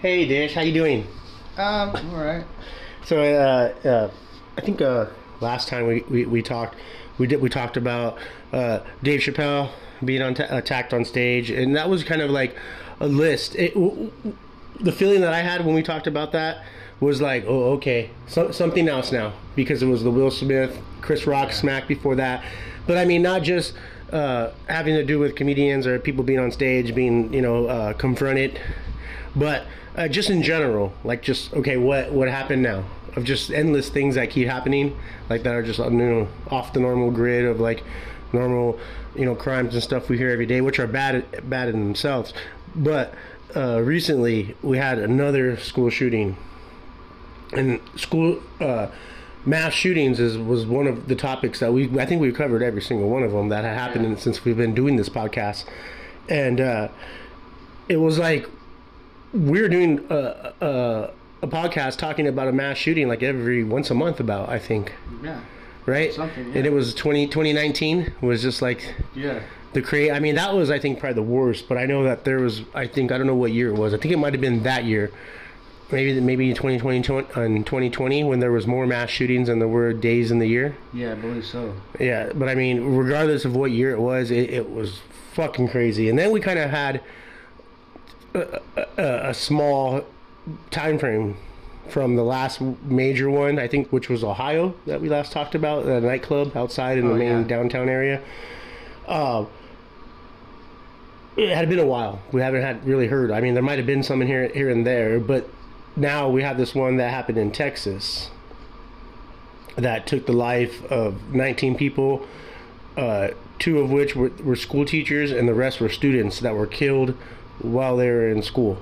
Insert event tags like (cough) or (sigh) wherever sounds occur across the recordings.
Hey, Dish, how you doing? Um, all right. So, uh, uh, I think uh, last time we, we, we talked, we did we talked about uh, Dave Chappelle being on attacked on stage, and that was kind of like a list. It, w- w- the feeling that I had when we talked about that was like, oh, okay, so, something else now because it was the Will Smith, Chris Rock smack before that. But I mean, not just uh, having to do with comedians or people being on stage being you know uh, confronted, but uh, just in general, like just okay, what what happened now? Of just endless things that keep happening, like that are just you know off the normal grid of like normal you know crimes and stuff we hear every day, which are bad bad in themselves. But uh, recently we had another school shooting, and school uh, mass shootings is was one of the topics that we I think we've covered every single one of them that had happened Yeah. since we've been doing this podcast, and uh, it was like we're doing a, a, a podcast talking about a mass shooting like every once a month about I think Yeah. right Something, and it was 20, 2019 was just like Yeah. the create I mean that was I think probably the worst but I know that there was I think I don't know what year it was I think it might have been that year maybe maybe 2020 in 2020 when there was more mass shootings than there were days in the year Yeah, I believe so. yeah, but I mean, regardless of what year it was, it, it was fucking crazy. And then we kind of had a, a, a small time frame from the last major one, I think, which was Ohio that we last talked about, the nightclub outside in the Oh, main yeah. downtown area. Uh, it had been a while. We haven't had really heard. I mean, there might have been some in here, here and there, but now we have this one that happened in Texas that took the life of 19 people, uh, two of which were, were school teachers, and the rest were students that were killed while they were in school.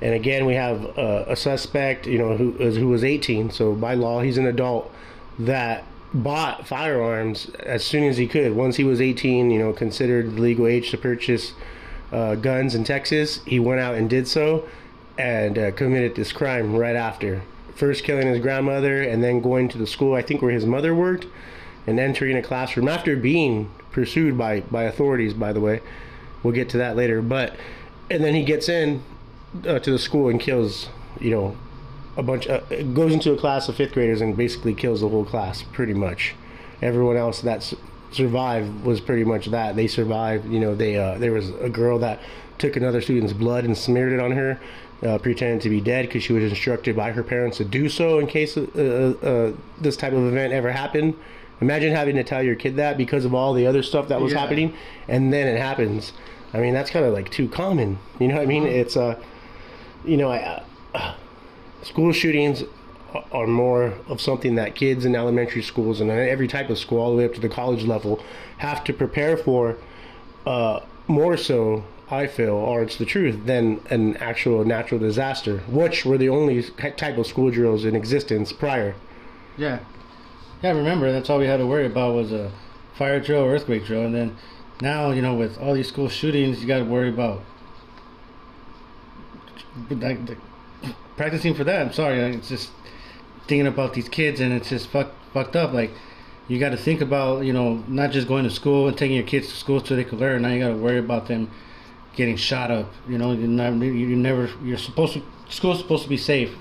And again, we have uh, a suspect, you know, who who was 18, so by law he's an adult that bought firearms as soon as he could. Once he was 18, you know, considered legal age to purchase uh, guns in Texas, he went out and did so, and uh, committed this crime right after. First killing his grandmother, and then going to the school I think where his mother worked, and entering a classroom after being pursued by by authorities. By the way, we'll get to that later. But and then he gets in uh, to the school and kills, you know, a bunch. Uh, goes into a class of fifth graders and basically kills the whole class, pretty much. Everyone else that survived was pretty much that. They survived. You know, they uh, there was a girl that took another student's blood and smeared it on her, uh, pretending to be dead because she was instructed by her parents to do so in case uh, uh, this type of event ever happened. Imagine having to tell your kid that because of all the other stuff that was Yeah. happening, and then it happens. I mean, that's kind of like too common. You know what I mean? It's uh, you know, I, uh, school shootings are more of something that kids in elementary schools and every type of school, all the way up to the college level, have to prepare for. Uh, more so, I feel, or it's the truth, than an actual natural disaster, which were the only type of school drills in existence prior. Yeah. Yeah, I remember, that's all we had to worry about was a fire drill, earthquake drill. And then now, you know, with all these school shootings, you got to worry about like, practicing for that. I'm sorry. It's just thinking about these kids and it's just fuck, fucked up. Like, you got to think about, you know, not just going to school and taking your kids to school so they can learn. Now you got to worry about them getting shot up. You know, you're, not, you never, you're supposed to, school's supposed to be safe.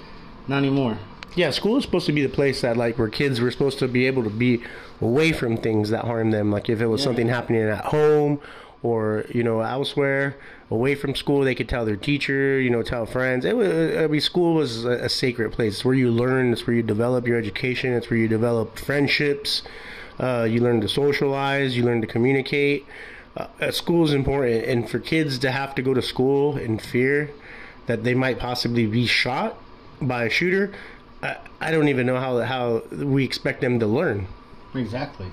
Not anymore. Yeah, school is supposed to be the place that like where kids were supposed to be able to be away from things that harm them. Like if it was Yeah. something happening at home or you know elsewhere, away from school, they could tell their teacher, you know, tell friends. It was, I mean, school was a, a sacred place. It's where you learn. It's where you develop your education. It's where you develop friendships. Uh, you learn to socialize. You learn to communicate. Uh, school is important, and for kids to have to go to school in fear that they might possibly be shot by a shooter, I, I don't even know how how we expect them to learn. Exactly.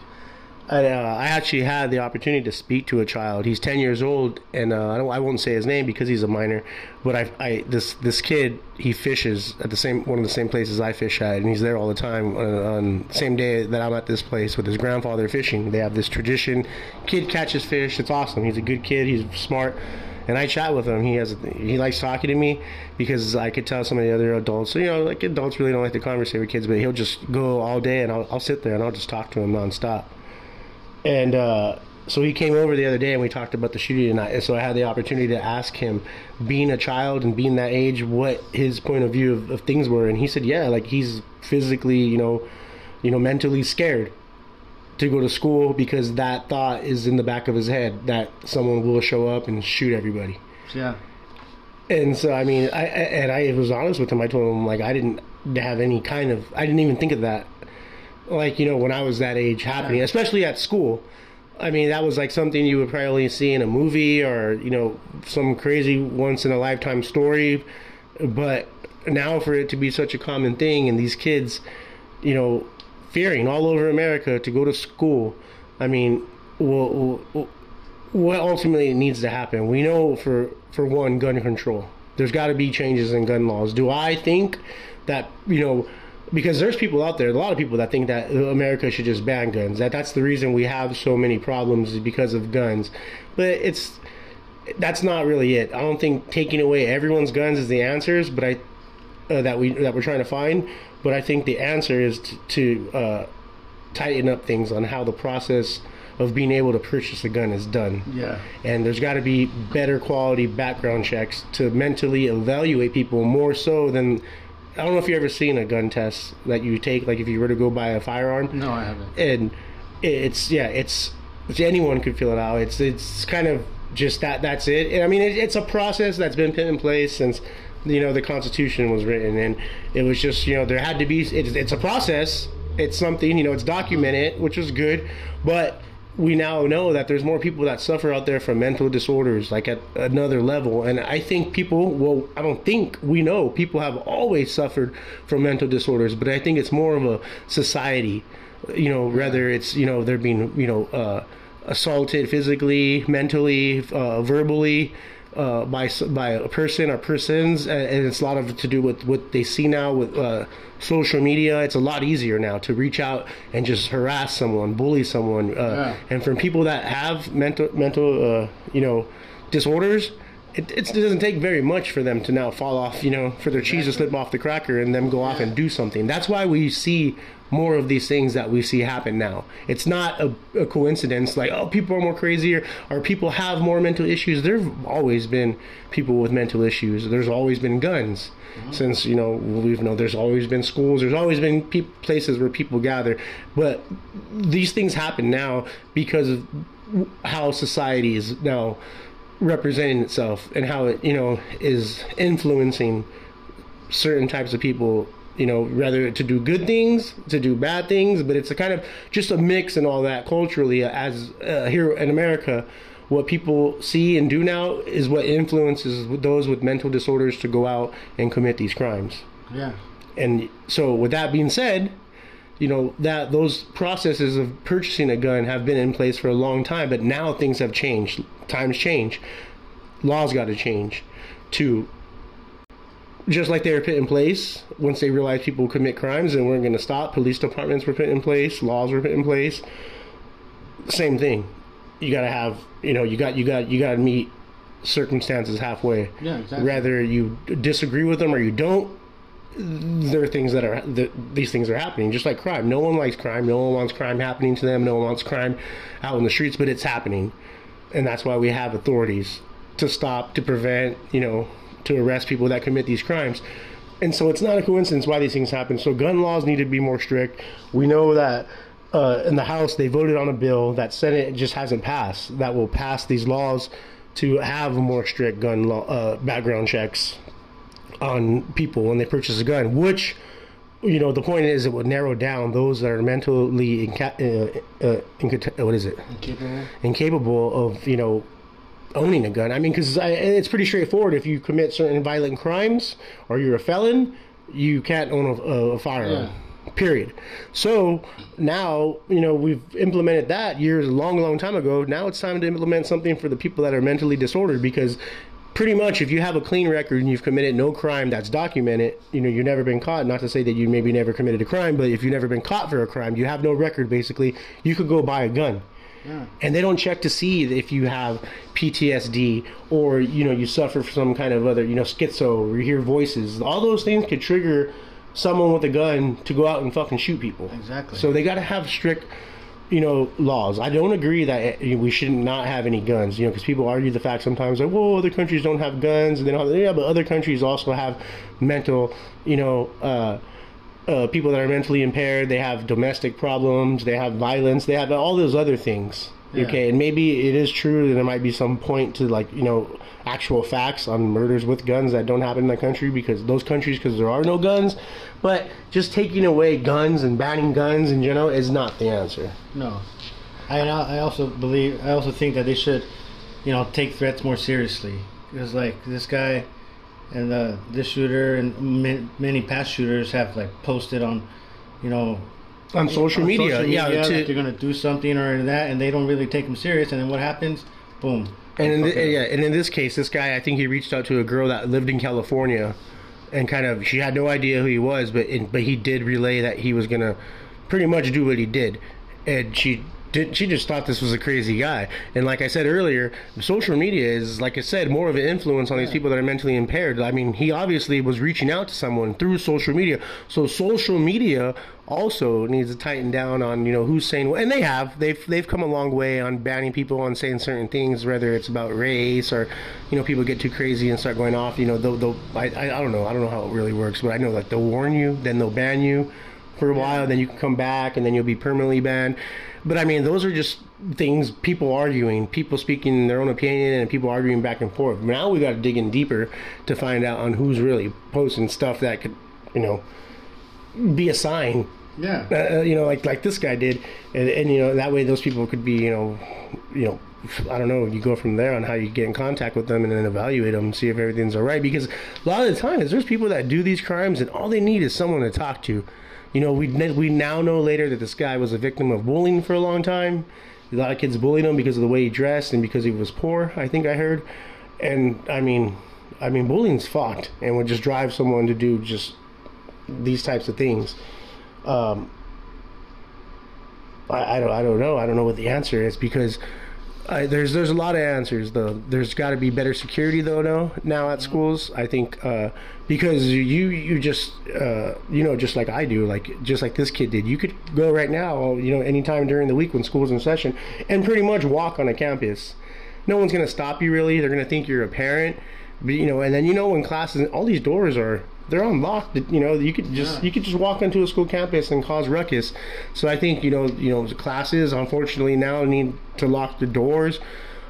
I, uh, I actually had the opportunity to speak to a child. He's ten years old, and uh, I, don't, I won't say his name because he's a minor. But I, I this this kid he fishes at the same one of the same places I fish at, and he's there all the time on, on the same day that I'm at this place with his grandfather fishing. They have this tradition. Kid catches fish. It's awesome. He's a good kid. He's smart. And I chat with him. He has he likes talking to me because I could tell some of the other adults. You know, like adults really don't like to conversate with kids, but he'll just go all day, and I'll, I'll sit there and I'll just talk to him nonstop and uh, so he came over the other day and we talked about the shooting tonight. And so I had the opportunity to ask him, being a child and being that age, what his point of view of, of things were. And he said, yeah, like he's physically, you know, you know, mentally scared to go to school because that thought is in the back of his head that someone will show up and shoot everybody. Yeah. And so, I mean, I, I and I was honest with him. I told him like I didn't have any kind of, I didn't even think of that. Like you know, when I was that age happening, Yeah. especially at school. I mean, that was like something you would probably see in a movie or you know some crazy once in a lifetime story. But now for it to be such a common thing, and these kids, you know, fearing all over America to go to school. I mean, well, what ultimately needs to happen? We know for for one, gun control. There's got to be changes in gun laws. Do I think that you know? Because there's people out there, a lot of people that think that America should just ban guns. That that's the reason we have so many problems is because of guns. But it's that's not really it. I don't think taking away everyone's guns is the answers, but I uh, that we that we're trying to find. But I think the answer is to, to uh, tighten up things on how the process of being able to purchase a gun is done. Yeah. And there's got to be better quality background checks to mentally evaluate people more so than. I don't know if you ever seen a gun test that you take, like if you were to go buy a firearm No, I haven't. and it's yeah it's it's- anyone could fill it out it's it's kind of just that that's it and i mean it, it's a process that's been put in place since you know the constitution was written and it was just you know there had to be it's, it's a process. It's something you know it's documented which was good. But we now know that there's more people that suffer out there from mental disorders like at another level. And i think people well i don't think we know people have always suffered from mental disorders but i think it's more of a society you know whether it's you know they're being you know uh, assaulted physically mentally uh, verbally uh, by by a person or persons and and it's a lot of to do with what they see now with uh, social media it's a lot easier now to reach out and just harass someone bully someone uh, Yeah. and from people that have mental mental uh, you know disorders it, it doesn't take very much for them to now fall off you know for their cheese to slip off the cracker and them go off and do something. That's why we see more of these things that we see happen now. It's not a, a coincidence like oh people are more crazy or, or people have more mental issues. There've always been people with mental issues. There's always been guns. Mm-hmm. Since you know we've know there's always been schools there's always been pe- places where people gather. But these things happen now because of how society is now representing itself and how it you know is influencing certain types of people you know rather to do good things to do bad things but it's a kind of just a mix and all that culturally as uh, here in america what people see and do now is what influences those with mental disorders to go out and commit these crimes Yeah. and so with that being said you know that those processes of purchasing a gun have been in place for a long time but now things have changed. Times change. Laws got to change to just like they were put in place once they realized people commit crimes and weren't going to stop police departments were put in place laws were put in place same thing. You got to have you know you got you got you got to meet circumstances halfway. Yeah, exactly. whether you disagree with them or you don't there are things that are that these things are happening just like crime. No one likes crime. No one wants crime happening to them. No one wants crime out in the streets but it's happening. And that's why we have authorities to stop to prevent you know to arrest people that commit these crimes. And so it's not a coincidence why these things happen. So gun laws need to be more strict. We know that uh, in the house they voted on a bill that senate just hasn't passed that will pass these laws to have more strict gun law uh, background checks on people when they purchase a gun, which you know the point is it would narrow down those that are mentally inca- uh, uh, inca- what is it Incapable. incapable of you know owning a gun. I mean, because it's pretty straightforward. If you commit certain violent crimes or you're a felon, you can't own a, a firearm. Period. So now you know we've implemented that years, a long, long time ago. Now it's time to implement something for the people that are mentally disordered because pretty much if you have a clean record and you've committed no crime that's documented you know you've never been caught not to say that you maybe never committed a crime but if you've never been caught for a crime you have no record basically you could go buy a gun Yeah. and they don't check to see if you have PTSD or you know you suffer from some kind of other you know schizo or you hear voices. All those things could trigger someone with a gun to go out and fucking shoot people. Exactly. So they got to have strict, you know, laws. I don't agree that eh, we should not have any guns. You know, because people argue the fact sometimes like, "Whoa, other countries don't have guns," and then yeah, but other countries also have mental, you know. Uh, uh, people that are mentally impaired, they have domestic problems, they have violence, they have all those other things. Yeah. Okay, and maybe it is true that there might be some point to like you know actual facts on murders with guns that don't happen in that country because those countries because there are no guns. But just taking away guns and banning guns in general is not the answer. No, I I also believe I also think that they should, you know, take threats more seriously because like this guy, and uh, this shooter and many past shooters have like posted on, you know. On social media, yeah, that to- they're gonna do something or that, and they don't really take them serious. And then what happens? Boom. And in the, yeah, and in this case, this guy, I think he reached out to a girl that lived in California, and kind of she had no idea who he was, but in, but he did relay that he was gonna pretty much do what he did, and she did. She just thought this was a crazy guy, and like I said earlier, social media is like I said more of an influence on these people that are mentally impaired. I mean, he obviously was reaching out to someone through social media, so social media also needs to tighten down on you know who's saying what, and they have they've they've come a long way on banning people on saying certain things, whether it's about race or you know people get too crazy and start going off. You know, they'll, they'll I, I I don't know I don't know how it really works, but I know like they'll warn you, then they'll ban you for a while, then you can come back, and then you'll be permanently banned. But I mean, those are just things people arguing, people speaking their own opinion, and people arguing back and forth. Now we got to dig in deeper to find out on who's really posting stuff that could, you know, be a sign Yeah. uh, you know, like like this guy did, and, and you know that way those people could be, you know, you know, I don't know. You go from there on how you get in contact with them and then evaluate them, see if everything's all right. Because a lot of the times there's people that do these crimes and all they need is someone to talk to. You know, we we now know later that this guy was a victim of bullying for a long time. A lot of kids bullied him because of the way he dressed and because he was poor. I think I heard, and I mean, I mean, bullying's fucked and would just drive someone to do just these types of things. Um, I, I don't I don't know I don't know what the answer is because I, there's there's a lot of answers though. There's got to be better security though now now at schools. I think uh, because you you just uh, you know just like I do like just like this kid did. You could go right now you know anytime during the week when school's in session and pretty much walk on a campus. No one's gonna stop you really. They're gonna think you're a parent. But, you know, and then you know when classes all these doors are they're unlocked. You know, you could just Yeah. you could just walk into a school campus and cause ruckus. So I think you know you know the classes unfortunately now need to lock the doors.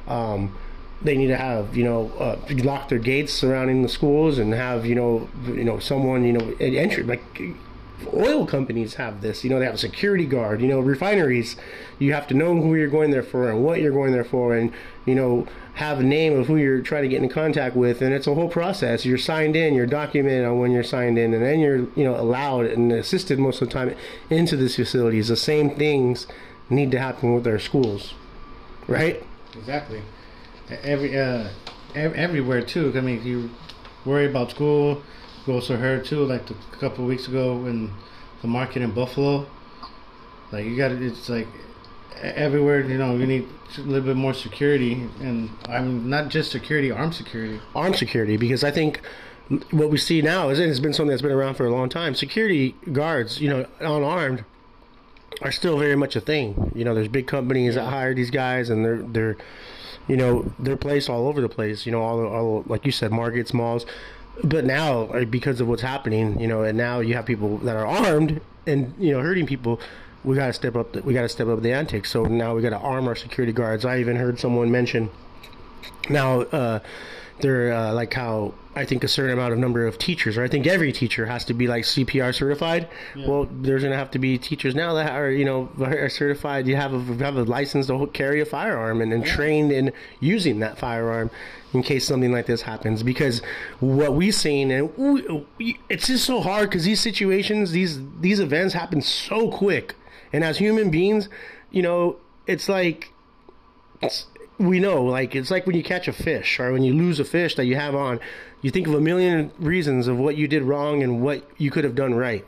Um, they need to have you know uh, lock their gates surrounding the schools and have you know you know someone you know at entry like oil companies have this you know they have a security guard you know refineries you have to know who you're going there for and what you're going there for and you know have a name of who you're trying to get in contact with and it's a whole process you're signed in you're documented on when you're signed in and then you're you know allowed and assisted most of the time into these facilities the same things need to happen with our schools right Exactly. Every uh, ev- everywhere too. I mean, if you worry about school. You also heard too, like a couple weeks ago in the market in Buffalo. Like you got It's like everywhere. You know, you need a little bit more security, and i'm not just security, armed security. armed security because I think what we see now is it's been something that's been around for a long time. Security guards, you know, unarmed, are still very much a thing. You know, there's big companies that hire these guys, and they're they're, you know, they're placed all over the place. You know, all, all like you said, markets, malls. But now, because of what's happening, you know, and now you have people that are armed and you know hurting people. We got to step up. The, we got to step up the antics. So now we got to arm our security guards. I even heard someone mention now uh, they're uh, like how I think a certain amount of number of teachers, or I think every teacher has to be like CPR certified. Well, there's gonna have to be teachers now that are you know are certified. You have a have a license to carry a firearm and, and trained in using that firearm in case something like this happens. Because what we've seen and we, it's just so hard because these situations, these these events happen so quick, and as human beings, you know, it's like it's, we know like it's like when you catch a fish or when you lose a fish that you have on you think of a million reasons of what you did wrong and what you could have done right.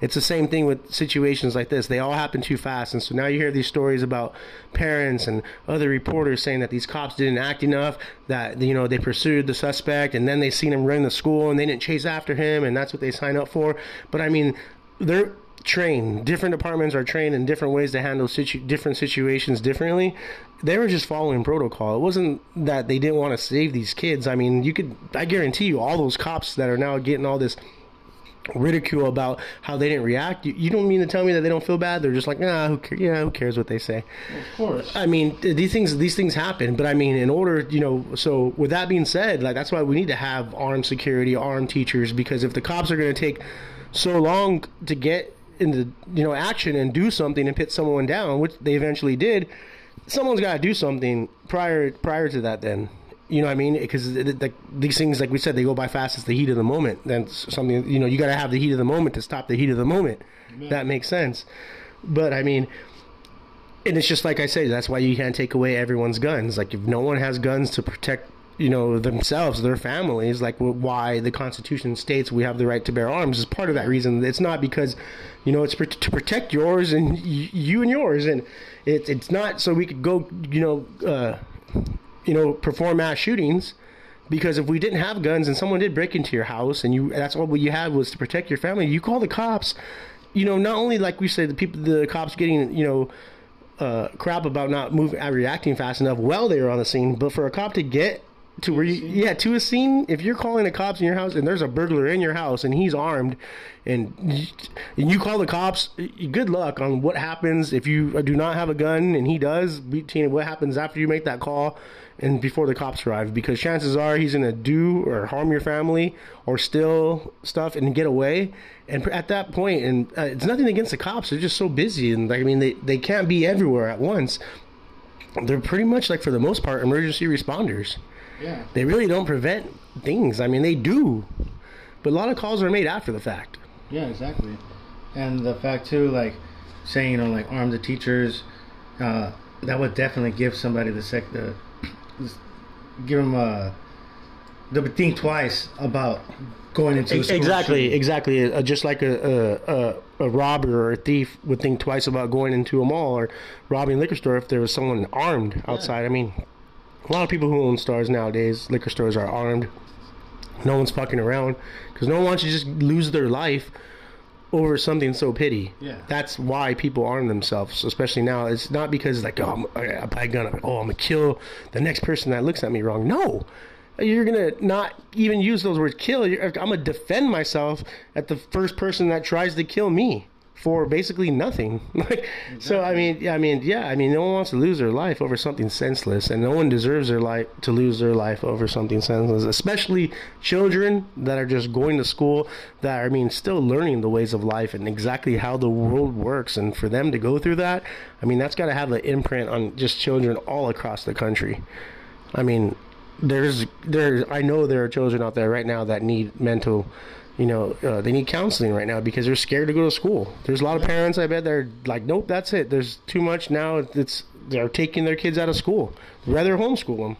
It's the same thing with situations like this. They all happen too fast. And so now you hear these stories about parents and other reporters saying that these cops didn't act enough that you know they pursued the suspect and then they seen him run the school and they didn't chase after him and that's what they signed up for. But i mean they're trained. Different departments are trained in different ways to handle situ- different situations differently. They were just following protocol. It wasn't that they didn't want to save these kids. I mean, you could. I guarantee you, all those cops that are now getting all this ridicule about how they didn't react. You, you don't mean to tell me that they don't feel bad? They're just like, nah, who cares? Yeah, who cares what they say? Of course. I mean, these things these things happen, but I mean, in order, you know, so with that being said, like that's why we need to have armed security, armed teachers, because if the cops are going to take so long to get into you know action and do something and put someone down, which they eventually did, someone's got to do something prior prior to that. Then. You know what I mean? Because like these things, like we said, they go by fast. It's the heat of the moment. That's something you know. You got to have the heat of the moment to stop the heat of the moment. That makes sense. But I mean, and it's just like I say, that's why you can't take away everyone's guns. Like if no one has guns to protect, you know, themselves, their families, like why the Constitution states we have the right to bear arms is part of that reason. It's not because, you know, it's pr- to protect yours and y- you and yours, and it's it's not so we could go, you know, uh, you know, perform mass shootings. Because if we didn't have guns and someone did break into your house and you that's all you had was to protect your family, you call the cops. You know, not only like we said, the people, the cops getting, you know, uh, crap about not moving, reacting fast enough while they were on the scene. But for a cop to get to where you, yeah, to a scene, if you're calling the cops in your house and there's a burglar in your house and he's armed, and you, and you call the cops, good luck on what happens if you do not have a gun and he does. Between what happens after you make that call and before the cops arrive, because chances are he's gonna do or harm your family or steal stuff and get away. And at that point, and uh, it's nothing against the cops; they're just so busy, and like, I mean, they they can't be everywhere at once. They're pretty much like, for the most part, emergency responders. Yeah. They really don't prevent things. I mean, they do, but a lot of calls are made after the fact. Yeah, exactly. And the fact too, like saying, you know, like arm the teachers, uh, that would definitely give somebody the sec the give them a, they would think twice about going into a school Exactly, exactly. Uh, just like a, a, a, a robber or a thief would think twice about going into a mall or robbing a liquor store if there was someone armed outside. I mean, a lot of people who own stores nowadays, liquor stores, are armed. No one's fucking around because no one wants to just lose their life over something so petty. Yeah. That's why people arm themselves, especially now. It's not because like, oh, I'm, I I buy a gun. Oh, I'm gonna kill the next person that looks at me wrong. No, you're gonna not even use those words. Kill. You're, I'm gonna defend myself at the first person that tries to kill me for basically nothing. (laughs) Like, so I mean, yeah, I mean, yeah, I mean, no one wants to lose their life over something senseless, and no one deserves their life to lose their life over something senseless. Especially children that are just going to school, that are, I mean, still learning the ways of life and exactly how the world works, and for them to go through that, I mean, that's got to have an imprint on just children all across the country. I mean, there's there I know there are children out there right now that need mental you know uh, they need counseling right now because they're scared to go to school there's a lot of parents i bet they're like nope that's it there's too much now it's they're taking their kids out of school rather homeschool them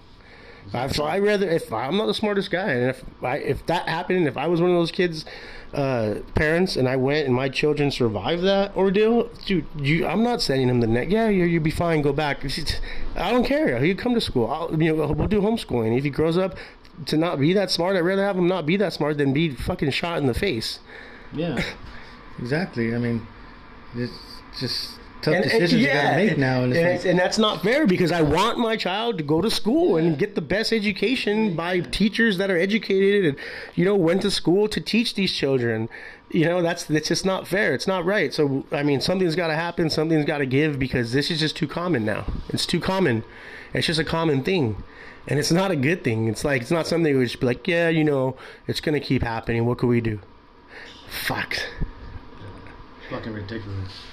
I, so I rather if I'm not the smartest guy, and if I if that happened, if I was one of those kids, uh, parents, and I went and my children survived that ordeal, dude, you, I'm not sending them the next. Yeah, you you'll be fine. Go back. (laughs) I don't care. You come to school. I'll, you know, we'll do homeschooling. If he grows up to not be that smart, I'd rather have him not be that smart than be fucking shot in the face. Yeah. (laughs) exactly. I mean, it's just tough And- and- decisions you yeah, gotta make now. And it's and, like, and that's not fair because I want my child to go to school and get the best education by teachers that are educated and you know went to school to teach these children. You know that's that's just not fair. It's not right. So I mean, something's got to happen. Something's got to give because this is just too common now. It's too common. It's just a common thing. And it's not a good thing. It's like it's not something we just be like, yeah, you know, it's gonna keep happening. What can we do? Fuck. fucking ridiculous.